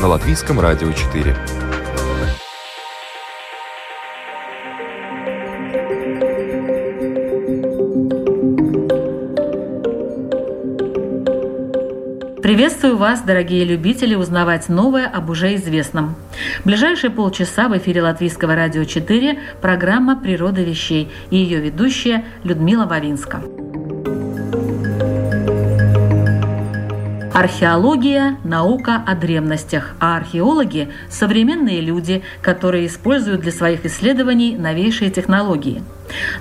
На Латвийском радио 4. Приветствую вас, дорогие любители, узнавать новое об уже известном. В ближайшие полчаса в эфире Латвийского радио 4 программа «Природа вещей» и ее ведущая Людмила Вавинска. Археология – наука о древностях, а археологи – современные люди, которые используют для своих исследований новейшие технологии.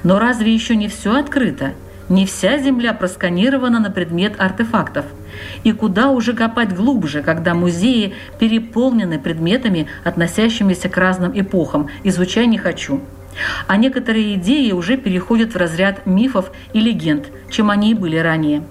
Но разве еще не все открыто? Не вся Земля просканирована на предмет артефактов – и куда уже копать глубже, когда музеи переполнены предметами, относящимися к разным эпохам, изучай не хочу. А некоторые идеи уже переходят в разряд мифов и легенд, чем они и были ранее.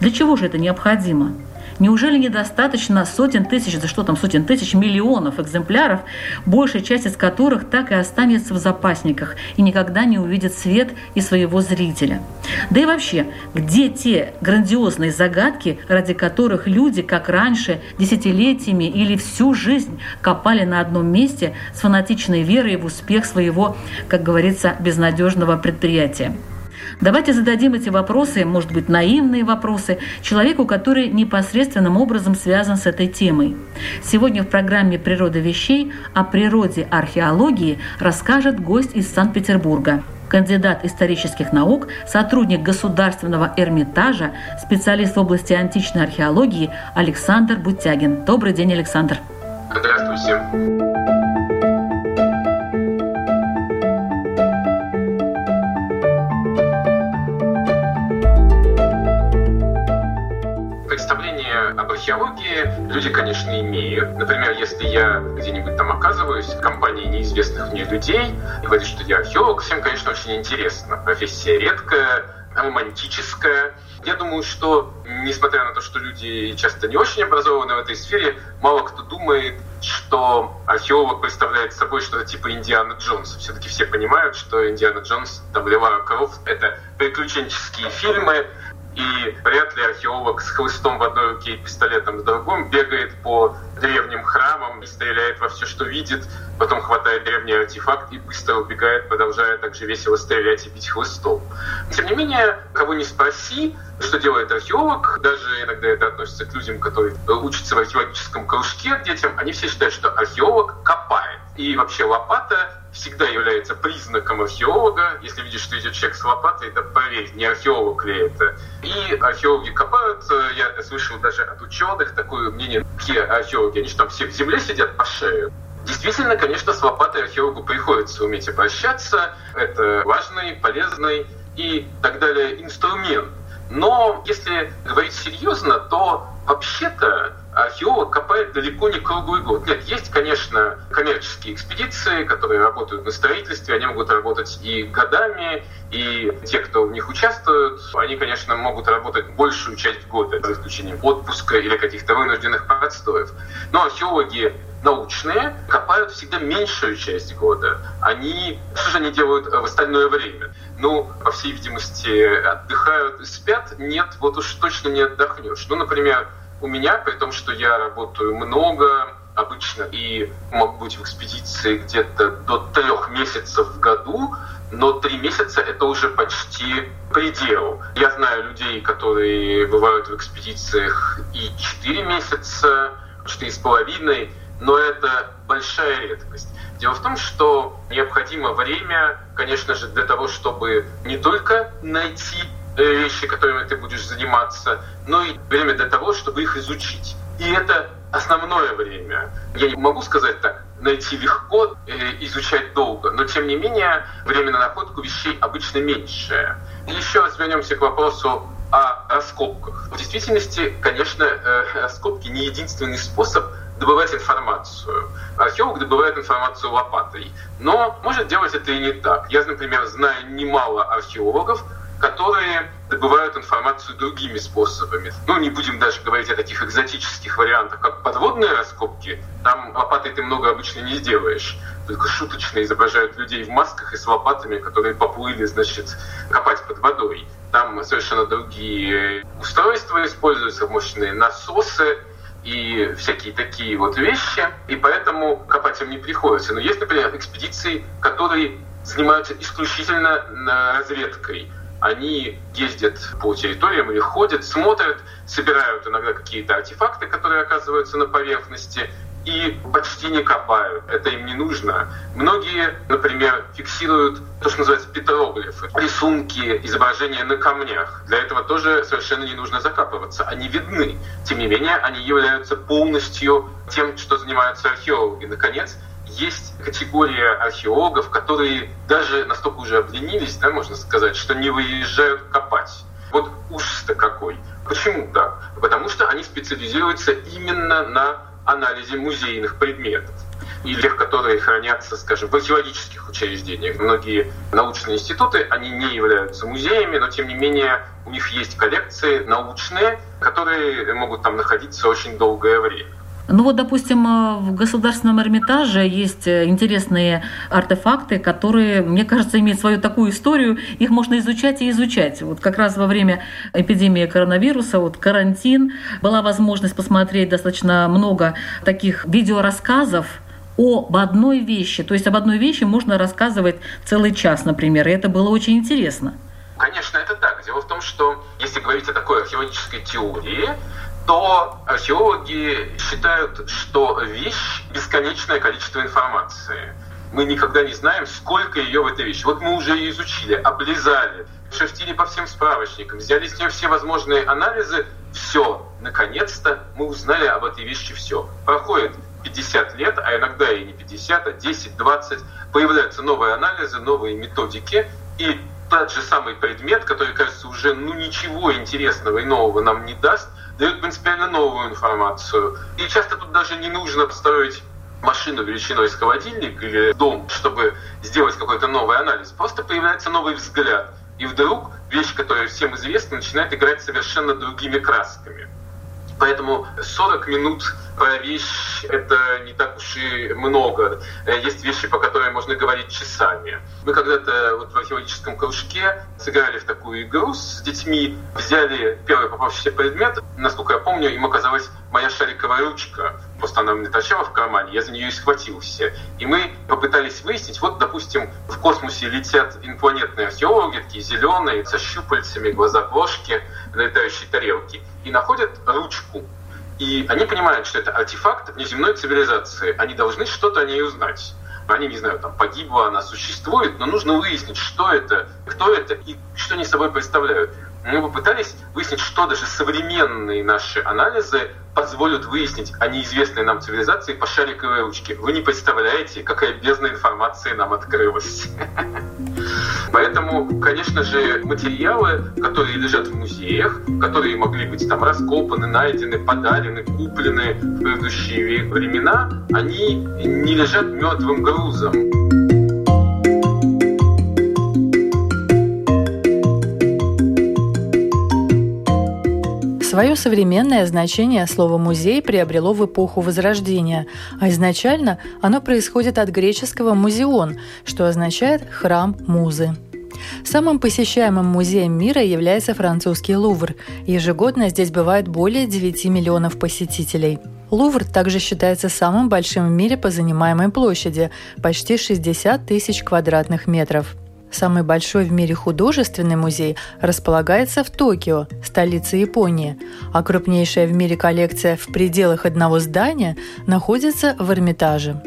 Для чего же это необходимо? Неужели недостаточно сотен тысяч, да что там сотен тысяч, миллионов экземпляров, большая часть из которых так и останется в запасниках и никогда не увидит свет и своего зрителя? Да и вообще, где те грандиозные загадки, ради которых люди, как раньше, десятилетиями или всю жизнь копали на одном месте с фанатичной верой в успех своего, как говорится, безнадежного предприятия? Давайте зададим эти вопросы, может быть, наивные вопросы, человеку, который непосредственным образом связан с этой темой. Сегодня в программе «Природа вещей» о природе археологии расскажет гость из Санкт-Петербурга кандидат исторических наук, сотрудник Государственного Эрмитажа, специалист в области античной археологии Александр Бутягин. Добрый день, Александр. Здравствуйте. Археологии люди, конечно, имеют. Например, если я где-нибудь там оказываюсь в компании неизвестных мне людей и говорю, что я археолог, всем, конечно, очень интересно. Профессия редкая, романтическая. Я думаю, что, несмотря на то, что люди часто не очень образованы в этой сфере, мало кто думает, что археолог представляет собой что-то типа Индиана Джонса. Все-таки все понимают, что Индиана Джонс, там, Левара Крофт — это приключенческие фильмы, и вряд ли археолог с хлыстом в одной руке и пистолетом в другом бегает по древним храмам и стреляет во все, что видит, потом хватает древний артефакт и быстро убегает, продолжая также весело стрелять и бить хлыстом. Тем не менее, кого не спроси, что делает археолог, даже иногда это относится к людям, которые учатся в археологическом кружке, детям, они все считают, что археолог копает. И вообще лопата всегда является признаком археолога. Если видишь, что идет человек с лопатой, да поверь, не археолог ли это. И археологи копают. Я слышал даже от ученых такое мнение, какие археологи, они же там все в земле сидят по шею. Действительно, конечно, с лопатой археологу приходится уметь обращаться. Это важный, полезный и так далее инструмент. Но если говорить серьезно, то вообще-то археолог копает далеко не круглый год. Нет, есть, конечно, коммерческие экспедиции, которые работают на строительстве, они могут работать и годами, и те, кто в них участвуют, они, конечно, могут работать большую часть года, за исключением отпуска или каких-то вынужденных подстоев. Но археологи научные копают всегда меньшую часть года. Они, что же они делают в остальное время? Ну, по всей видимости, отдыхают и спят? Нет, вот уж точно не отдохнешь. Ну, например, у меня, при том, что я работаю много, обычно, и могу быть в экспедиции где-то до трех месяцев в году, но три месяца это уже почти предел. Я знаю людей, которые бывают в экспедициях и четыре месяца, четыре с половиной, но это большая редкость. Дело в том, что необходимо время, конечно же, для того, чтобы не только найти вещи, которыми ты будешь заниматься, но и время для того, чтобы их изучить. И это основное время. Я не могу сказать так, найти легко, э, изучать долго, но тем не менее время на находку вещей обычно меньшее. И еще раз вернемся к вопросу о раскопках. В действительности, конечно, э, раскопки не единственный способ добывать информацию. Археолог добывает информацию лопатой. Но может делать это и не так. Я, например, знаю немало археологов, которые добывают информацию другими способами. Ну, не будем даже говорить о таких экзотических вариантах, как подводные раскопки. Там лопатой ты много обычно не сделаешь. Только шуточно изображают людей в масках и с лопатами, которые поплыли, значит, копать под водой. Там совершенно другие устройства используются, мощные насосы, и всякие такие вот вещи, и поэтому копать им не приходится. Но есть, например, экспедиции, которые занимаются исключительно разведкой они ездят по территориям или ходят, смотрят, собирают иногда какие-то артефакты, которые оказываются на поверхности, и почти не копают. Это им не нужно. Многие, например, фиксируют то, что называется петроглифы, рисунки, изображения на камнях. Для этого тоже совершенно не нужно закапываться. Они видны. Тем не менее, они являются полностью тем, что занимаются археологи. Наконец, есть категория археологов, которые даже настолько уже обленились, да, можно сказать, что не выезжают копать. Вот ужас-то какой. Почему так? Потому что они специализируются именно на анализе музейных предметов или тех, которые хранятся, скажем, в археологических учреждениях. Многие научные институты, они не являются музеями, но тем не менее у них есть коллекции научные, которые могут там находиться очень долгое время. Ну вот, допустим, э, в Государственном Эрмитаже есть э, интересные артефакты, которые, мне кажется, имеют свою такую историю. Их можно изучать и изучать. Вот как раз во время эпидемии коронавируса, вот карантин, была возможность посмотреть достаточно много таких видеорассказов об одной вещи. То есть об одной вещи можно рассказывать целый час, например, и это было очень интересно. Конечно, это так. Дело в том, что если говорить о такой археологической теории, то археологи считают, что вещь – бесконечное количество информации. Мы никогда не знаем, сколько ее в этой вещи. Вот мы уже ее изучили, облизали, шерстили по всем справочникам, взяли с нее все возможные анализы. Все, наконец-то мы узнали об этой вещи все. Проходит 50 лет, а иногда и не 50, а 10, 20. Появляются новые анализы, новые методики, и тот же самый предмет, который, кажется, уже ну, ничего интересного и нового нам не даст, дают принципиально новую информацию. И часто тут даже не нужно строить машину величиной с холодильник или дом, чтобы сделать какой-то новый анализ. Просто появляется новый взгляд. И вдруг вещь, которая всем известна, начинает играть совершенно другими красками. Поэтому 40 минут про вещь это не так уж и много. Есть вещи, по которым можно говорить часами. Мы когда-то вот в археологическом кружке сыграли в такую игру с детьми, взяли первый попавшийся предмет. Насколько я помню, им оказалась моя шариковая ручка. Просто она мне торчала в кармане, я за нее и схватился. И мы попытались выяснить, вот, допустим, в космосе летят инопланетные археологи, такие зеленые, со щупальцами, глаза плошки, на летающей тарелке, и находят ручку. И они понимают, что это артефакт внеземной цивилизации. Они должны что-то о ней узнать. Они, не знаю, там погибла, она существует, но нужно выяснить, что это, кто это и что они собой представляют. Мы попытались выяснить, что даже современные наши анализы позволят выяснить о неизвестной нам цивилизации по шариковой ручке. Вы не представляете, какая бездна информации нам открылась. Поэтому, конечно же, материалы, которые лежат в музеях, которые могли быть там раскопаны, найдены, подарены, куплены в предыдущие времена, они не лежат мертвым грузом. Свое современное значение слово «музей» приобрело в эпоху Возрождения, а изначально оно происходит от греческого «музеон», что означает «храм музы». Самым посещаемым музеем мира является французский Лувр. Ежегодно здесь бывает более 9 миллионов посетителей. Лувр также считается самым большим в мире по занимаемой площади – почти 60 тысяч квадратных метров. Самый большой в мире художественный музей располагается в Токио, столице Японии, а крупнейшая в мире коллекция в пределах одного здания находится в Эрмитаже.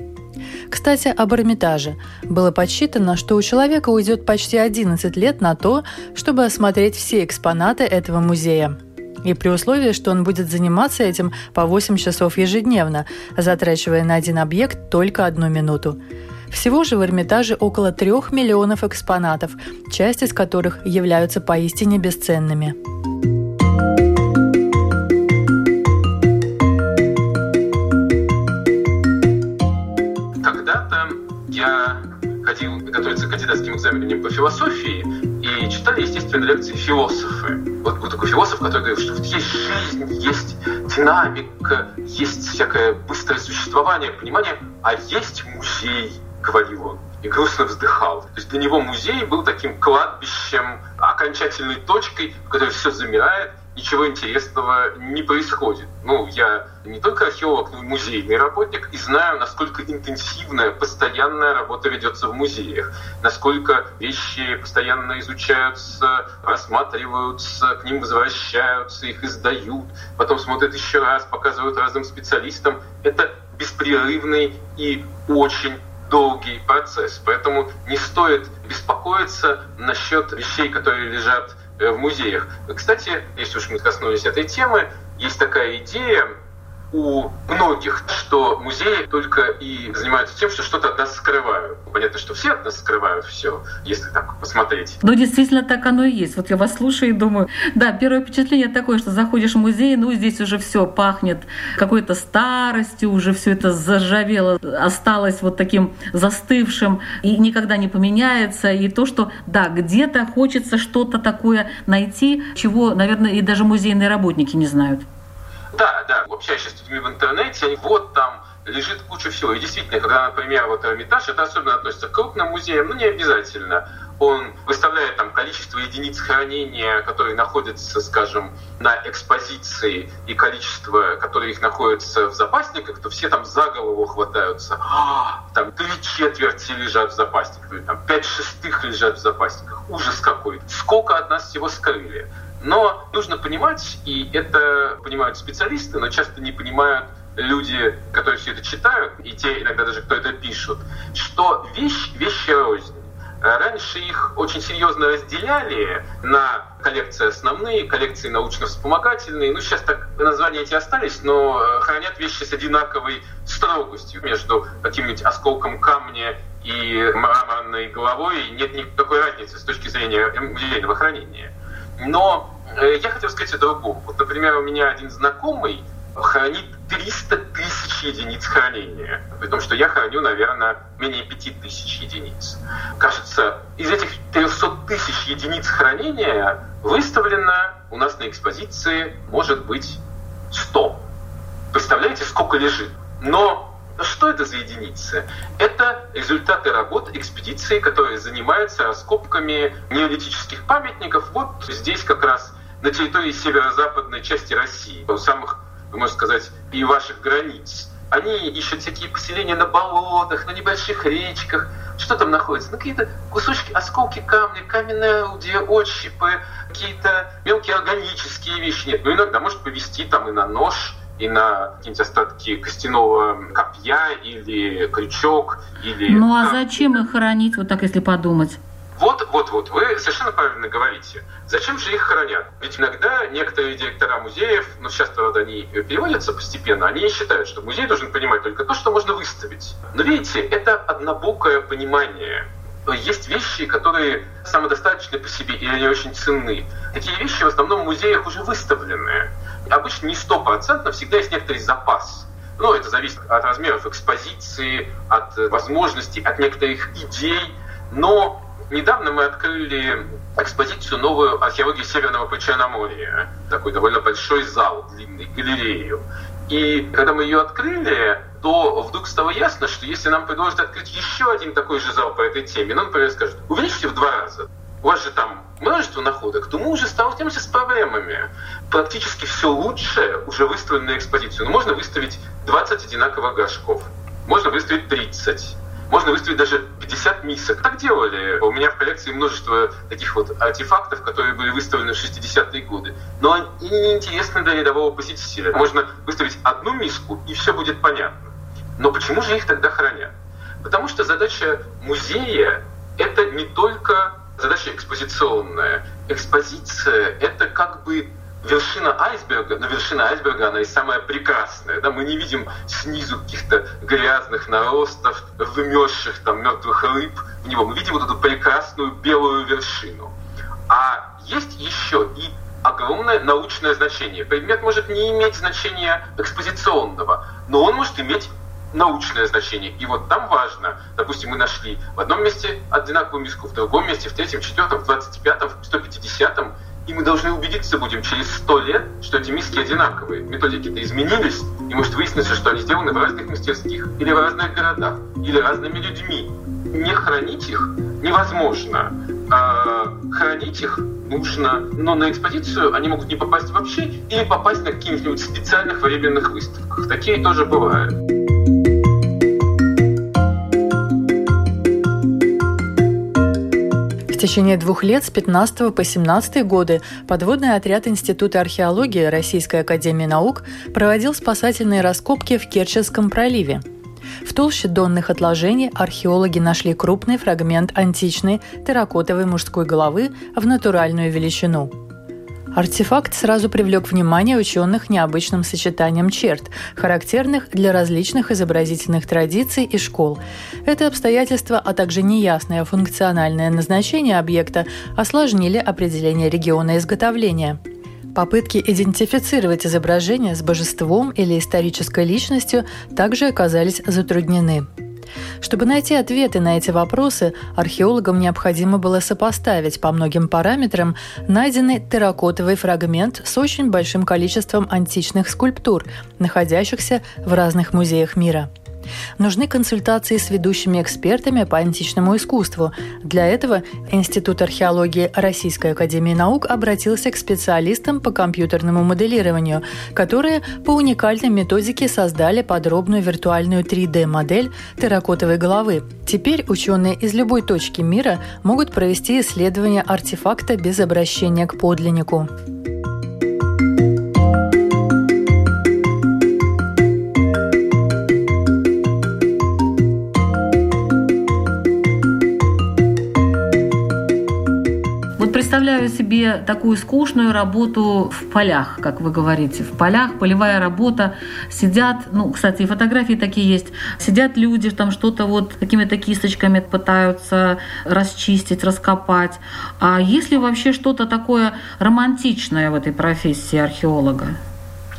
Кстати, об Эрмитаже. Было подсчитано, что у человека уйдет почти 11 лет на то, чтобы осмотреть все экспонаты этого музея. И при условии, что он будет заниматься этим по 8 часов ежедневно, затрачивая на один объект только одну минуту. Всего же в Эрмитаже около трех миллионов экспонатов, часть из которых являются поистине бесценными. Когда-то я ходил готовиться к кандидатским экзаменам по философии и читали, естественно, лекции философы. Вот был такой философ, который говорил, что вот есть жизнь, есть динамика, есть всякое быстрое существование, понимание, а есть музей – говорил он и грустно вздыхал. То есть для него музей был таким кладбищем, окончательной точкой, в которой все замирает, ничего интересного не происходит. Ну, я не только археолог, но и музейный работник, и знаю, насколько интенсивная, постоянная работа ведется в музеях, насколько вещи постоянно изучаются, рассматриваются, к ним возвращаются, их издают, потом смотрят еще раз, показывают разным специалистам. Это беспрерывный и очень долгий процесс. Поэтому не стоит беспокоиться насчет вещей, которые лежат Э, в музеях. Кстати, если уж мы коснулись этой темы, есть такая идея у многих, что музеи только и занимаются тем, что что-то от нас скрывают. Понятно, что все от нас скрывают все, если так посмотреть. Ну, действительно, так оно и есть. Вот я вас слушаю и думаю, да, первое впечатление такое, что заходишь в музей, ну, здесь уже все пахнет какой-то старостью, уже все это зажавело, осталось вот таким застывшим и никогда не поменяется. И то, что, да, где-то хочется что-то такое найти, чего, наверное, и даже музейные работники не знают. Да, да, общаешься с людьми в интернете, вот там лежит куча всего. И действительно, когда, например, вот Эрмитаж, это особенно относится к крупным музеям, ну не обязательно. Он выставляет там количество единиц хранения, которые находятся, скажем, на экспозиции, и количество, которые их находятся в запасниках, то все там за голову хватаются. А, там три четверти лежат в запасниках, там пять шестых лежат в запасниках. Ужас какой. Сколько от нас всего скрыли. Но нужно понимать, и это понимают специалисты, но часто не понимают люди, которые все это читают, и те иногда даже, кто это пишут, что вещь, вещи рознь. Раньше их очень серьезно разделяли на коллекции основные, коллекции научно-вспомогательные. Ну, сейчас так названия эти остались, но э, хранят вещи с одинаковой строгостью. Между каким-нибудь осколком камня и мраморной головой нет никакой разницы с точки зрения музейного хранения. Но э, я хотел сказать о другом. Вот, например, у меня один знакомый хранит 300 тысяч единиц хранения. При том, что я храню, наверное, менее 5 тысяч единиц. Кажется, из этих 300 тысяч единиц хранения выставлено у нас на экспозиции, может быть, 100. Представляете, сколько лежит? Но что это за единицы? Это результаты работ экспедиции, которые занимаются раскопками неолитических памятников. Вот здесь как раз на территории северо-западной части России, у самых, можно сказать, и ваших границ. Они ищут всякие поселения на болотах, на небольших речках. Что там находится? Ну, какие-то кусочки, осколки камня, каменные орудия, отщипы, какие-то мелкие органические вещи. Нет, ну иногда может повести там и на нож, и на какие-нибудь остатки костяного копья или крючок, или... Ну а зачем их хранить, вот так если подумать? Вот, вот, вот, вы совершенно правильно говорите. Зачем же их хранят? Ведь иногда некоторые директора музеев, ну сейчас, правда, они переводятся постепенно, они считают, что музей должен понимать только то, что можно выставить. Но видите, это однобокое понимание. Есть вещи, которые самодостаточны по себе, и они очень ценны. Такие вещи в основном в музеях уже выставлены обычно не стопроцентно, всегда есть некоторый запас. Ну, это зависит от размеров экспозиции, от возможностей, от некоторых идей. Но недавно мы открыли экспозицию новую археологии Северного Причерноморья. Такой довольно большой зал, длинный, галерею. И когда мы ее открыли, то вдруг стало ясно, что если нам предложат открыть еще один такой же зал по этой теме, ну, например, скажут, увеличьте в два раза, у вас же там множество находок, то мы уже сталкиваемся с проблемами. Практически все лучшее уже выставлено на экспозицию. Но ну, можно выставить 20 одинаковых горшков, можно выставить 30, можно выставить даже 50 мисок. Так делали. У меня в коллекции множество таких вот артефактов, которые были выставлены в 60-е годы. Но они неинтересны для рядового посетителя. Можно выставить одну миску, и все будет понятно. Но почему же их тогда хранят? Потому что задача музея — это не только задача экспозиционная. Экспозиция — это как бы вершина айсберга, но вершина айсберга, она и самая прекрасная. Да? Мы не видим снизу каких-то грязных наростов, вымерзших там мертвых рыб в него. Мы видим вот эту прекрасную белую вершину. А есть еще и огромное научное значение. Предмет может не иметь значения экспозиционного, но он может иметь научное значение. И вот там важно, допустим, мы нашли в одном месте одинаковую миску, в другом месте, в третьем, четвертом, в двадцать пятом, в сто пятидесятом, и мы должны убедиться будем через сто лет, что эти миски одинаковые. Методики-то изменились, и может выясниться, что они сделаны в разных мастерских, или в разных городах, или разными людьми. Не хранить их невозможно. А хранить их нужно, но на экспозицию они могут не попасть вообще или попасть на каких-нибудь специальных временных выставках. Такие тоже бывают. В течение двух лет с 15 по 17 годы подводный отряд Института археологии Российской академии наук проводил спасательные раскопки в Керченском проливе. В толще донных отложений археологи нашли крупный фрагмент античной терракотовой мужской головы в натуральную величину. Артефакт сразу привлек внимание ученых необычным сочетанием черт, характерных для различных изобразительных традиций и школ. Это обстоятельство, а также неясное функциональное назначение объекта осложнили определение региона изготовления – Попытки идентифицировать изображение с божеством или исторической личностью также оказались затруднены. Чтобы найти ответы на эти вопросы, археологам необходимо было сопоставить по многим параметрам найденный терракотовый фрагмент с очень большим количеством античных скульптур, находящихся в разных музеях мира. Нужны консультации с ведущими экспертами по античному искусству. Для этого Институт археологии Российской академии наук обратился к специалистам по компьютерному моделированию, которые по уникальной методике создали подробную виртуальную 3D-модель терракотовой головы. Теперь ученые из любой точки мира могут провести исследование артефакта без обращения к подлиннику. Представляю себе такую скучную работу в полях, как вы говорите, в полях, полевая работа, сидят, ну, кстати, фотографии такие есть, сидят люди, там что-то вот какими-то кисточками пытаются расчистить, раскопать. А есть ли вообще что-то такое романтичное в этой профессии археолога?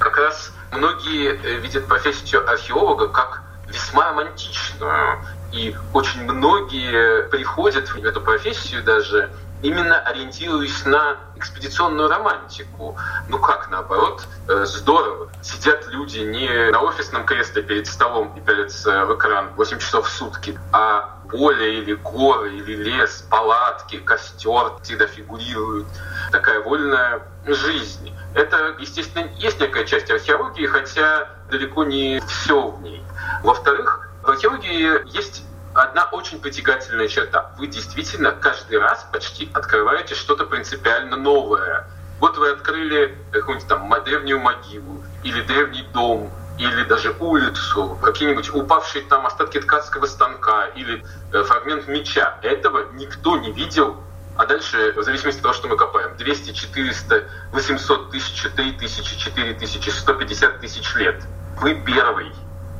Как раз многие э, видят профессию археолога как весьма романтичную. И очень многие приходят в эту профессию даже именно ориентируясь на экспедиционную романтику. Ну как, наоборот, э, здорово. Сидят люди не на офисном кресле перед столом и пялятся в экран 8 часов в сутки, а поле или горы или лес, палатки, костер всегда фигурируют. Такая вольная жизнь. Это, естественно, есть некая часть археологии, хотя далеко не все в ней. Во-вторых, в археологии есть одна очень притягательная черта. Вы действительно каждый раз почти открываете что-то принципиально новое. Вот вы открыли какую-нибудь там древнюю могилу или древний дом, или даже улицу, какие-нибудь упавшие там остатки ткацкого станка или э, фрагмент меча. Этого никто не видел. А дальше, в зависимости от того, что мы копаем, 200, 400, 800 тысяч, 3 тысячи, 4 тысячи, 150 тысяч лет. Вы первый.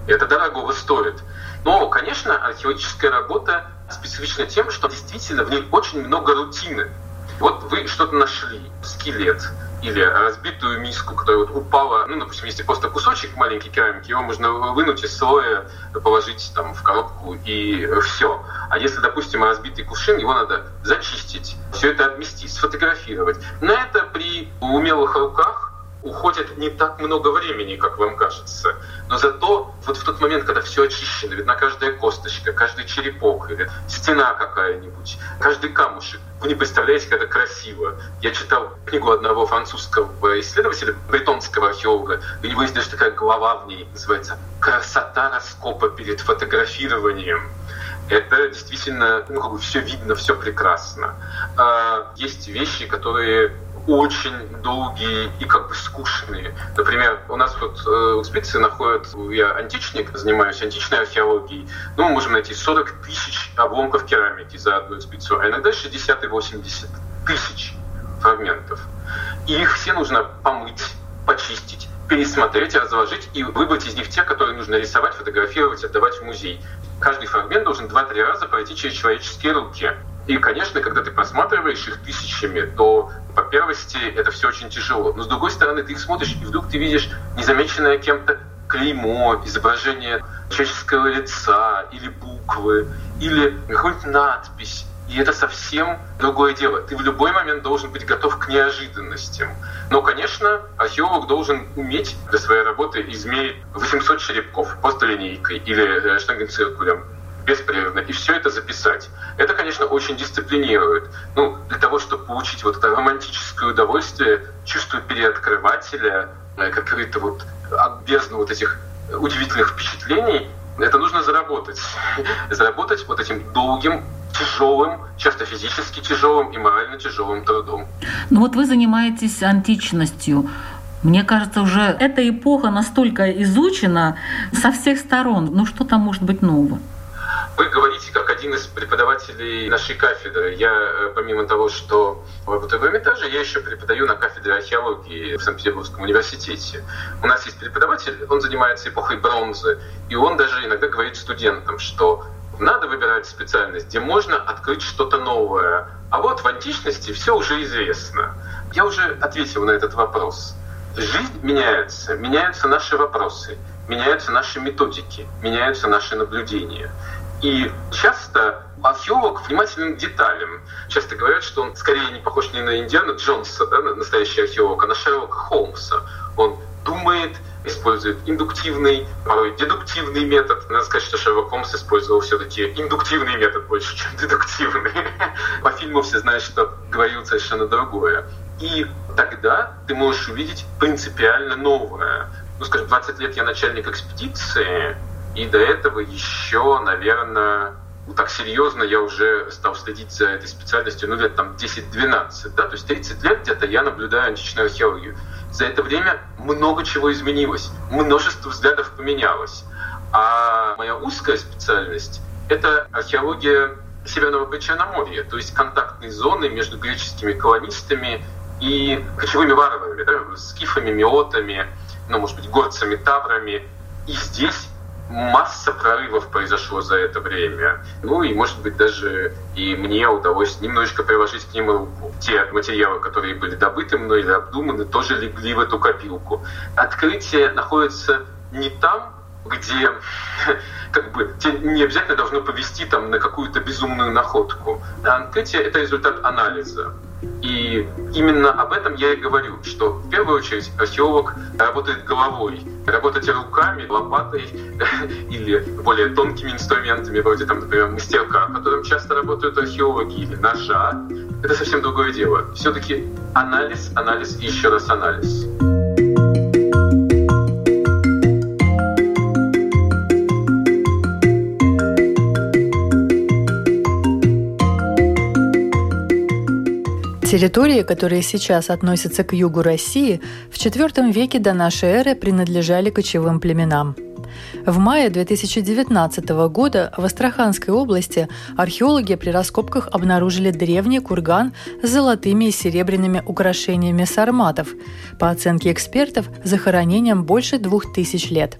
Это дорого стоит. Но, конечно, археологическая работа специфична тем, что действительно в ней очень много рутины. Вот вы что-то нашли, скелет, или разбитую миску, которая вот упала, ну, допустим, если просто кусочек маленький керамики, его можно вынуть из слоя, положить там в коробку и все. А если, допустим, разбитый кувшин, его надо зачистить, все это отмести, сфотографировать. На это при умелых руках уходит не так много времени, как вам кажется. Но зато вот в тот момент, когда все очищено, видна каждая косточка, каждый черепок, или стена какая-нибудь, каждый камушек, вы не представляете, как это красиво. Я читал книгу одного французского исследователя, бретонского археолога, у него есть даже такая глава в ней, называется «Красота раскопа перед фотографированием». Это действительно, ну, как бы все видно, все прекрасно. А есть вещи, которые очень долгие и как бы скучные. Например, у нас вот э, в экспедиции находят, я античник, занимаюсь античной археологией, ну, мы можем найти 40 тысяч обломков керамики за одну экспедицию, а иногда 60 и 80 тысяч фрагментов. И их все нужно помыть, почистить, пересмотреть, разложить и выбрать из них те, которые нужно рисовать, фотографировать, отдавать в музей. Каждый фрагмент должен 2-3 раза пройти через человеческие руки. И, конечно, когда ты просматриваешь их тысячами, то по первости это все очень тяжело. Но с другой стороны, ты их смотришь, и вдруг ты видишь незамеченное кем-то клеймо, изображение человеческого лица или буквы, или какую-нибудь надпись. И это совсем другое дело. Ты в любой момент должен быть готов к неожиданностям. Но, конечно, археолог должен уметь для своей работы измерить 800 черепков просто линейкой или э, штангенциркулем беспрерывно, и все это записать. Это, конечно, очень дисциплинирует. Ну, для того, чтобы получить вот это романтическое удовольствие, чувство переоткрывателя, э, какой-то вот бездну вот этих удивительных впечатлений, это нужно заработать. Заработать вот этим долгим, тяжелым, часто физически тяжелым и морально тяжелым трудом. Ну вот вы занимаетесь античностью. Мне кажется, уже эта эпоха настолько изучена со всех сторон. Ну что там может быть нового? Вы говорите как один из преподавателей нашей кафедры. Я, э, помимо того, что работаю в Эрмитаже, я еще преподаю на кафедре археологии в Санкт-Петербургском университете. У нас есть преподаватель, он занимается эпохой бронзы, и он даже иногда говорит студентам, что надо выбирать специальность, где можно открыть что-то новое. А вот в античности все уже известно. Я уже ответил на этот вопрос. Жизнь меняется, меняются наши вопросы, меняются наши методики, меняются наши наблюдения. И часто археолог внимателен к деталям. Часто говорят, что он скорее не похож не на Индиана Джонса, да, настоящий археолог, а на Шерлока Холмса. Он думает, использует индуктивный, порой дедуктивный метод. Надо сказать, что Шерлок Холмс использовал все-таки индуктивный метод больше, чем дедуктивный. По фильму все знают, что говорил совершенно другое. И тогда ты можешь увидеть принципиально новое. Ну, скажем, 20 лет я начальник экспедиции, и до этого еще, наверное, ну, так серьезно я уже стал следить за этой специальностью, ну, лет там 10-12, да, то есть 30 лет где-то я наблюдаю античную археологию. За это время много чего изменилось, множество взглядов поменялось. А моя узкая специальность — это археология Северного Причерноморья, то есть контактные зоны между греческими колонистами и кочевыми варварами, да, скифами, миотами, ну, может быть, горцами, таврами. И здесь масса прорывов произошло за это время. Ну и, может быть, даже и мне удалось немножечко приложить к ним руку. Те материалы, которые были добыты мной или обдуманы, тоже легли в эту копилку. Открытие находится не там, где как бы тебе не обязательно должно повести там на какую-то безумную находку. А открытие — это результат анализа. И именно об этом я и говорю, что в первую очередь археолог работает головой. Работать руками, лопатой или более тонкими инструментами, вроде, там, например, мастерка, которым часто работают археологи, или ножа, это совсем другое дело. Все-таки анализ, анализ и еще раз анализ. Территории, которые сейчас относятся к югу России, в IV веке до нашей эры принадлежали кочевым племенам. В мае 2019 года в Астраханской области археологи при раскопках обнаружили древний курган с золотыми и серебряными украшениями сарматов, по оценке экспертов, захоронением больше двух тысяч лет.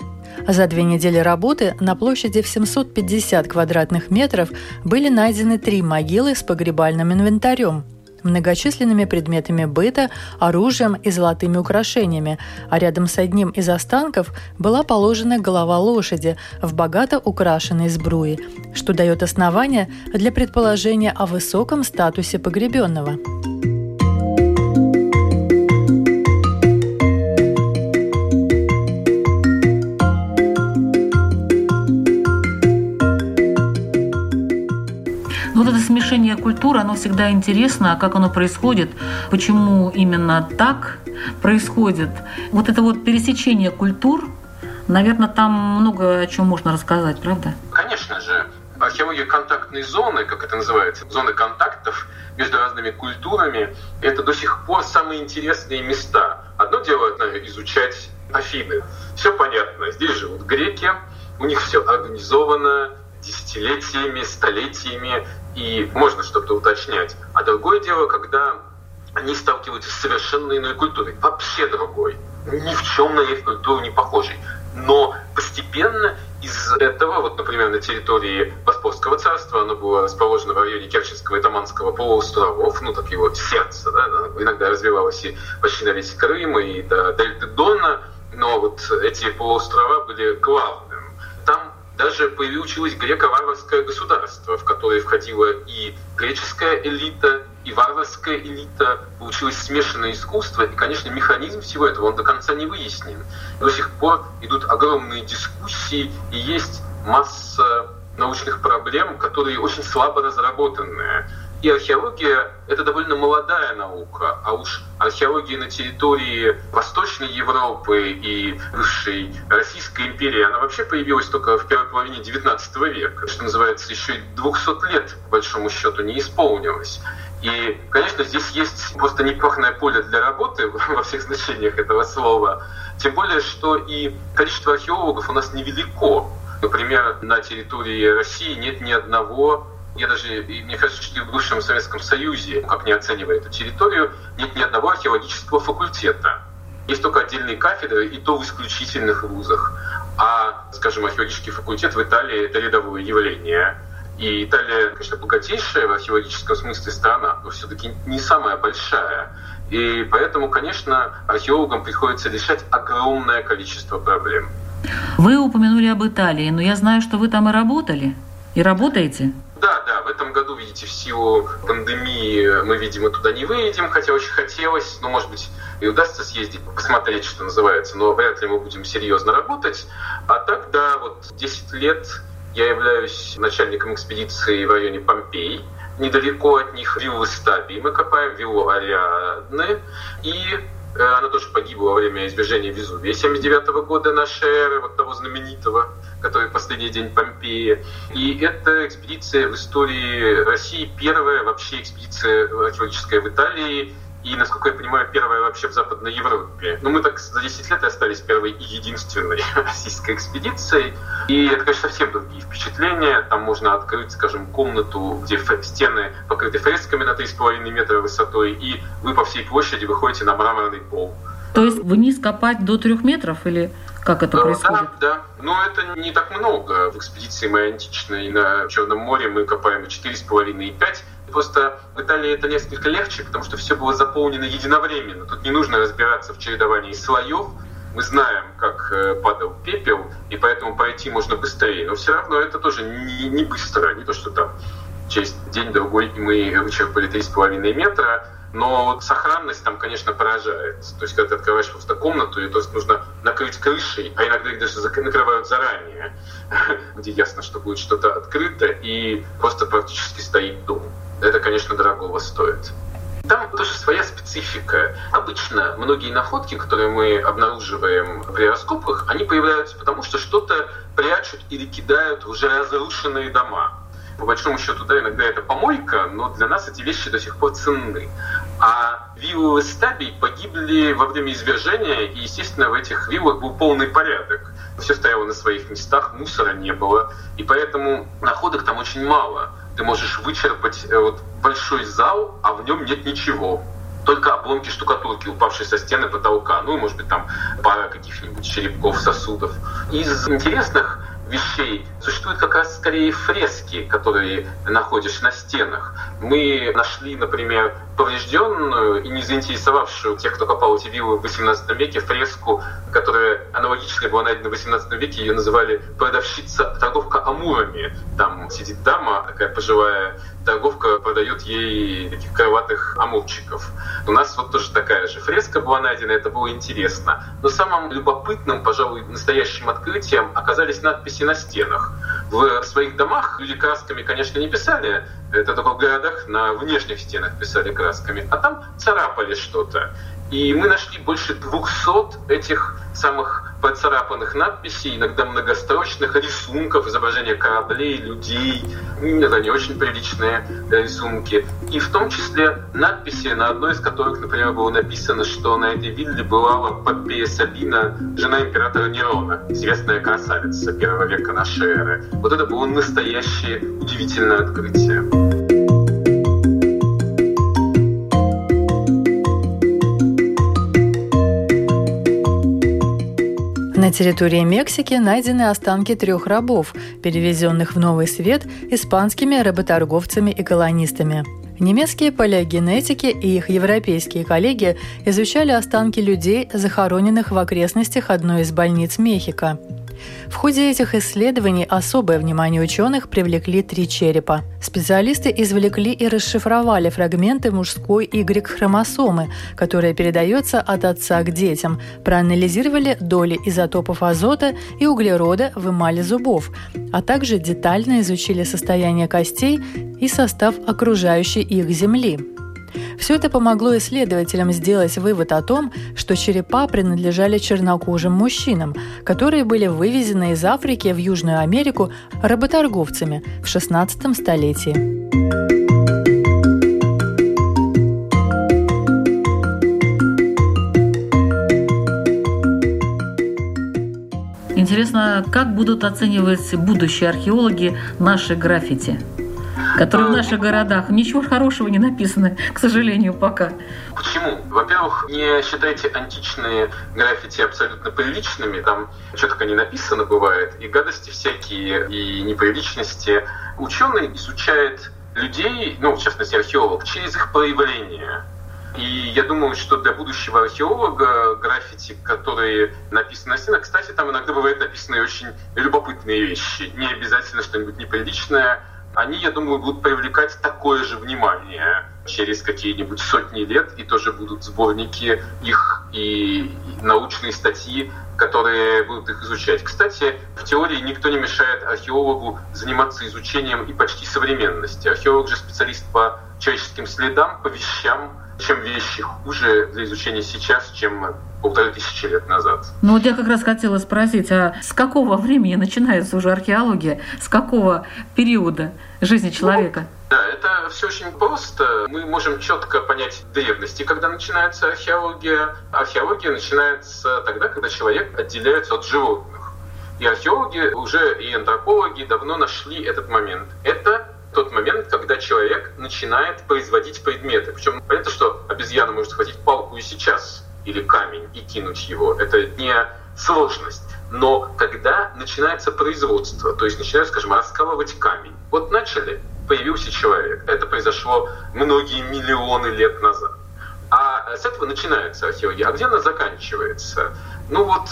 За две недели работы на площади в 750 квадратных метров были найдены три могилы с погребальным инвентарем – многочисленными предметами быта, оружием и золотыми украшениями, а рядом с одним из останков была положена голова лошади в богато украшенной сбруе, что дает основание для предположения о высоком статусе погребенного. Смешение культур, оно всегда интересно, а как оно происходит, почему именно так происходит. Вот это вот пересечение культур, наверное, там много о чем можно рассказать, правда? Конечно же. Археология контактной зоны, как это называется, зоны контактов между разными культурами, это до сих пор самые интересные места. Одно дело изучать Афины. Все понятно. Здесь живут греки, у них все организовано, десятилетиями, столетиями, и можно что-то уточнять. А другое дело, когда они сталкиваются с совершенно иной культурой, вообще другой, ни в чем на их культуру не похожей. Но постепенно из этого, вот, например, на территории Боспорского царства, оно было расположено в районе Керченского и Таманского полуостровов, ну, так его сердце, да, иногда развивалось и почти на весь Крым, и до дельты Дона, но вот эти полуострова были главным. Даже появилось греко-варварское государство, в которое входила и греческая элита, и варварская элита, получилось смешанное искусство, и, конечно, механизм всего этого, он до конца не выяснен. До сих пор идут огромные дискуссии, и есть масса научных проблем, которые очень слабо разработаны. И археология — это довольно молодая наука, а уж археология на территории Восточной Европы и бывшей Российской империи, она вообще появилась только в первой половине XIX века, что называется, еще и 200 лет, по большому счету, не исполнилось. И, конечно, здесь есть просто неплохое поле для работы во всех значениях этого слова. Тем более, что и количество археологов у нас невелико. Например, на территории России нет ни одного я даже, мне кажется, что в бывшем Советском Союзе, как не оценивая эту территорию, нет ни одного археологического факультета. Есть только отдельные кафедры, и то в исключительных вузах. А, скажем, археологический факультет в Италии – это рядовое явление. И Италия, конечно, богатейшая в археологическом смысле страна, но все-таки не самая большая. И поэтому, конечно, археологам приходится решать огромное количество проблем. Вы упомянули об Италии, но я знаю, что вы там и работали. И работаете? Да, да, в этом году, видите, в силу пандемии мы, видимо, туда не выедем, хотя очень хотелось, ну, может быть, и удастся съездить, посмотреть, что называется, но вряд ли мы будем серьезно работать. А так, да, вот 10 лет я являюсь начальником экспедиции в районе Помпей. Недалеко от них виллы Стаби мы копаем, виллу Ариадны. И она тоже погибла во время извержения Везувия 79 года нашей эры, вот того знаменитого, который последний день Помпеи. И это экспедиция в истории России, первая вообще экспедиция археологическая в Италии, и, насколько я понимаю, первая вообще в Западной Европе. Ну, мы так за 10 лет и остались первой и единственной российской экспедицией. И это, конечно, совсем другие впечатления. Там можно открыть, скажем, комнату, где стены покрыты фресками на 3,5 метра высотой, и вы по всей площади выходите на мраморный пол. То есть вниз копать до трех метров или как это происходит? Да, да. Но это не так много. В экспедиции мы античной на Черном море мы копаем и 4,5, и 5 Просто в Италии это несколько легче, потому что все было заполнено единовременно. Тут не нужно разбираться в чередовании слоев. Мы знаем, как э, падал пепел, и поэтому пойти можно быстрее. Но все равно это тоже не, не быстро, не то, что там через день-другой мы вычерпали 3,5 метра, но вот сохранность там, конечно, поражает. То есть, когда ты открываешь просто комнату, и то есть нужно накрыть крышей, а иногда их даже накрывают заранее, где ясно, что будет что-то открыто, и просто практически стоит дом это, конечно, дорогого стоит. Там тоже своя специфика. Обычно многие находки, которые мы обнаруживаем при раскопках, они появляются потому, что что-то прячут или кидают уже разрушенные дома. По большому счету, да, иногда это помойка, но для нас эти вещи до сих пор ценны. А виллы Стабий погибли во время извержения, и, естественно, в этих виллах был полный порядок. Все стояло на своих местах, мусора не было, и поэтому находок там очень мало ты можешь вычерпать э, вот большой зал, а в нем нет ничего. Только обломки штукатурки, упавшие со стены потолка. Ну, может быть, там пара каких-нибудь черепков, сосудов. Из интересных вещей существуют как раз скорее фрески, которые находишь на стенах. Мы нашли, например, поврежденную и не заинтересовавшую тех, кто копал эти виллы в XVIII веке, фреску, которая аналогичная была найдена в XVIII веке, ее называли «продавщица, торговка амурами». Там сидит дама, такая пожилая торговка, продает ей таких кроватых амурчиков. У нас вот тоже такая же фреска была найдена, это было интересно. Но самым любопытным, пожалуй, настоящим открытием оказались надписи на стенах. В своих домах люди красками, конечно, не писали, это только в городах на внешних стенах писали красками, а там царапали что-то. И мы нашли больше 200 этих самых поцарапанных надписей, иногда многострочных рисунков, изображения кораблей, людей. Это не очень приличные рисунки. И в том числе надписи, на одной из которых, например, было написано, что на этой вилле была Попея Сабина, жена императора Нерона, известная красавица первого века нашей эры. Вот это было настоящее удивительное открытие. На территории Мексики найдены останки трех рабов, перевезенных в Новый Свет испанскими работорговцами и колонистами. Немецкие палеогенетики и их европейские коллеги изучали останки людей, захороненных в окрестностях одной из больниц Мехико. В ходе этих исследований особое внимание ученых привлекли три черепа. Специалисты извлекли и расшифровали фрагменты мужской Y-хромосомы, которая передается от отца к детям, проанализировали доли изотопов азота и углерода в эмали зубов, а также детально изучили состояние костей и состав окружающей их земли. Все это помогло исследователям сделать вывод о том, что черепа принадлежали чернокожим мужчинам, которые были вывезены из Африки в Южную Америку работорговцами в XVI столетии. Интересно, как будут оценивать будущие археологи наши граффити? Которые в наших городах. Ничего хорошего не написано, к сожалению, пока. Почему? Во-первых, не считайте античные граффити абсолютно приличными. Там только не написано бывает, и гадости всякие, и неприличности. Ученый изучает людей, ну, в частности, археолог, через их проявление. И я думаю, что для будущего археолога граффити, которые написаны на стенах, кстати, там иногда бывают написаны очень любопытные вещи. Не обязательно что-нибудь неприличное, они, я думаю, будут привлекать такое же внимание через какие-нибудь сотни лет, и тоже будут сборники их и научные статьи, которые будут их изучать. Кстати, в теории никто не мешает археологу заниматься изучением и почти современности. Археолог же специалист по человеческим следам, по вещам, чем вещи хуже для изучения сейчас, чем полторы тысячи лет назад. Ну вот я как раз хотела спросить, а с какого времени начинается уже археология? С какого периода жизни человека? Ну, да, это все очень просто. Мы можем четко понять древности, когда начинается археология. Археология начинается тогда, когда человек отделяется от животных. И археологи уже и антропологи давно нашли этот момент. Это тот момент, когда человек начинает производить предметы. Причем понятно, что обезьяна может схватить палку и сейчас, или камень, и кинуть его. Это не сложность. Но когда начинается производство, то есть начинают, скажем, раскалывать камень. Вот начали, появился человек. Это произошло многие миллионы лет назад. А с этого начинается археология. А где она заканчивается? Ну вот,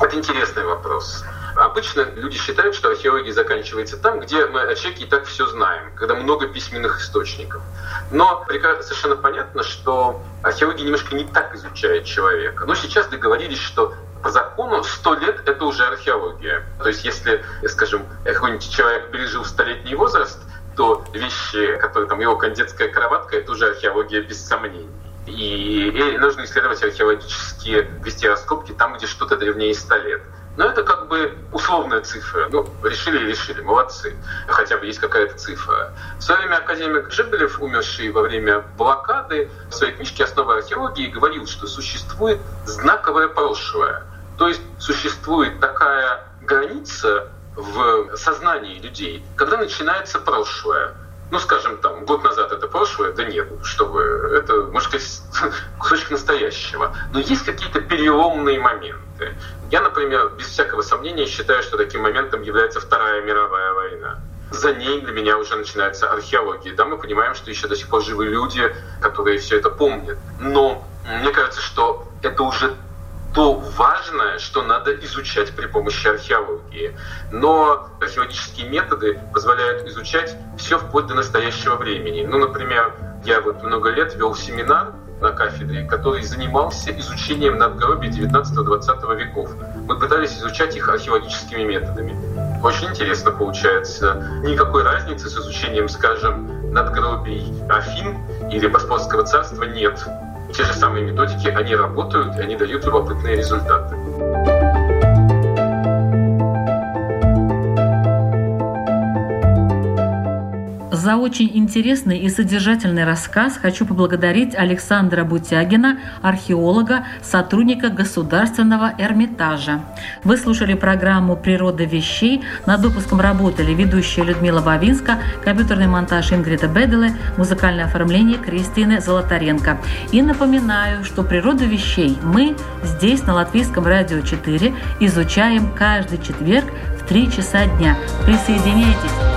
это интересный вопрос. Обычно люди считают, что археология заканчивается там, где мы о человеке и так все знаем, когда много письменных источников. Но совершенно понятно, что археология немножко не так изучает человека. Но сейчас договорились, что по закону 100 лет – это уже археология. То есть если, скажем, какой-нибудь человек пережил столетний возраст, то вещи, которые там его кандидатская кроватка – это уже археология без сомнений. И, и нужно исследовать археологические вести раскопки там, где что-то древнее 100 лет. Но это как бы условная цифра. Ну, решили решили, молодцы. Хотя бы есть какая-то цифра. В свое время академик Жибелев, умерший во время блокады, в своей книжке «Основы археологии» говорил, что существует знаковое прошлое. То есть существует такая граница в сознании людей, когда начинается прошлое ну, скажем, там, год назад это прошлое, да нет, чтобы это, может кусочек настоящего. Но есть какие-то переломные моменты. Я, например, без всякого сомнения считаю, что таким моментом является Вторая мировая война. За ней для меня уже начинается археология. Да, мы понимаем, что еще до сих пор живы люди, которые все это помнят. Но мне кажется, что это уже то важное, что надо изучать при помощи археологии. Но археологические методы позволяют изучать все вплоть до настоящего времени. Ну, например, я вот много лет вел семинар на кафедре, который занимался изучением надгробий 19-20 веков. Мы пытались изучать их археологическими методами. Очень интересно получается. Никакой разницы с изучением, скажем, надгробий Афин или Боспорского царства нет те же самые методики, они работают, и они дают любопытные результаты. За очень интересный и содержательный рассказ хочу поблагодарить Александра Бутягина, археолога, сотрудника Государственного Эрмитажа. Вы слушали программу «Природа вещей». Над выпуском работали ведущая Людмила Бавинска, компьютерный монтаж Ингрида Беделе, музыкальное оформление Кристины Золотаренко. И напоминаю, что «Природу вещей» мы здесь, на Латвийском радио 4, изучаем каждый четверг в 3 часа дня. Присоединяйтесь!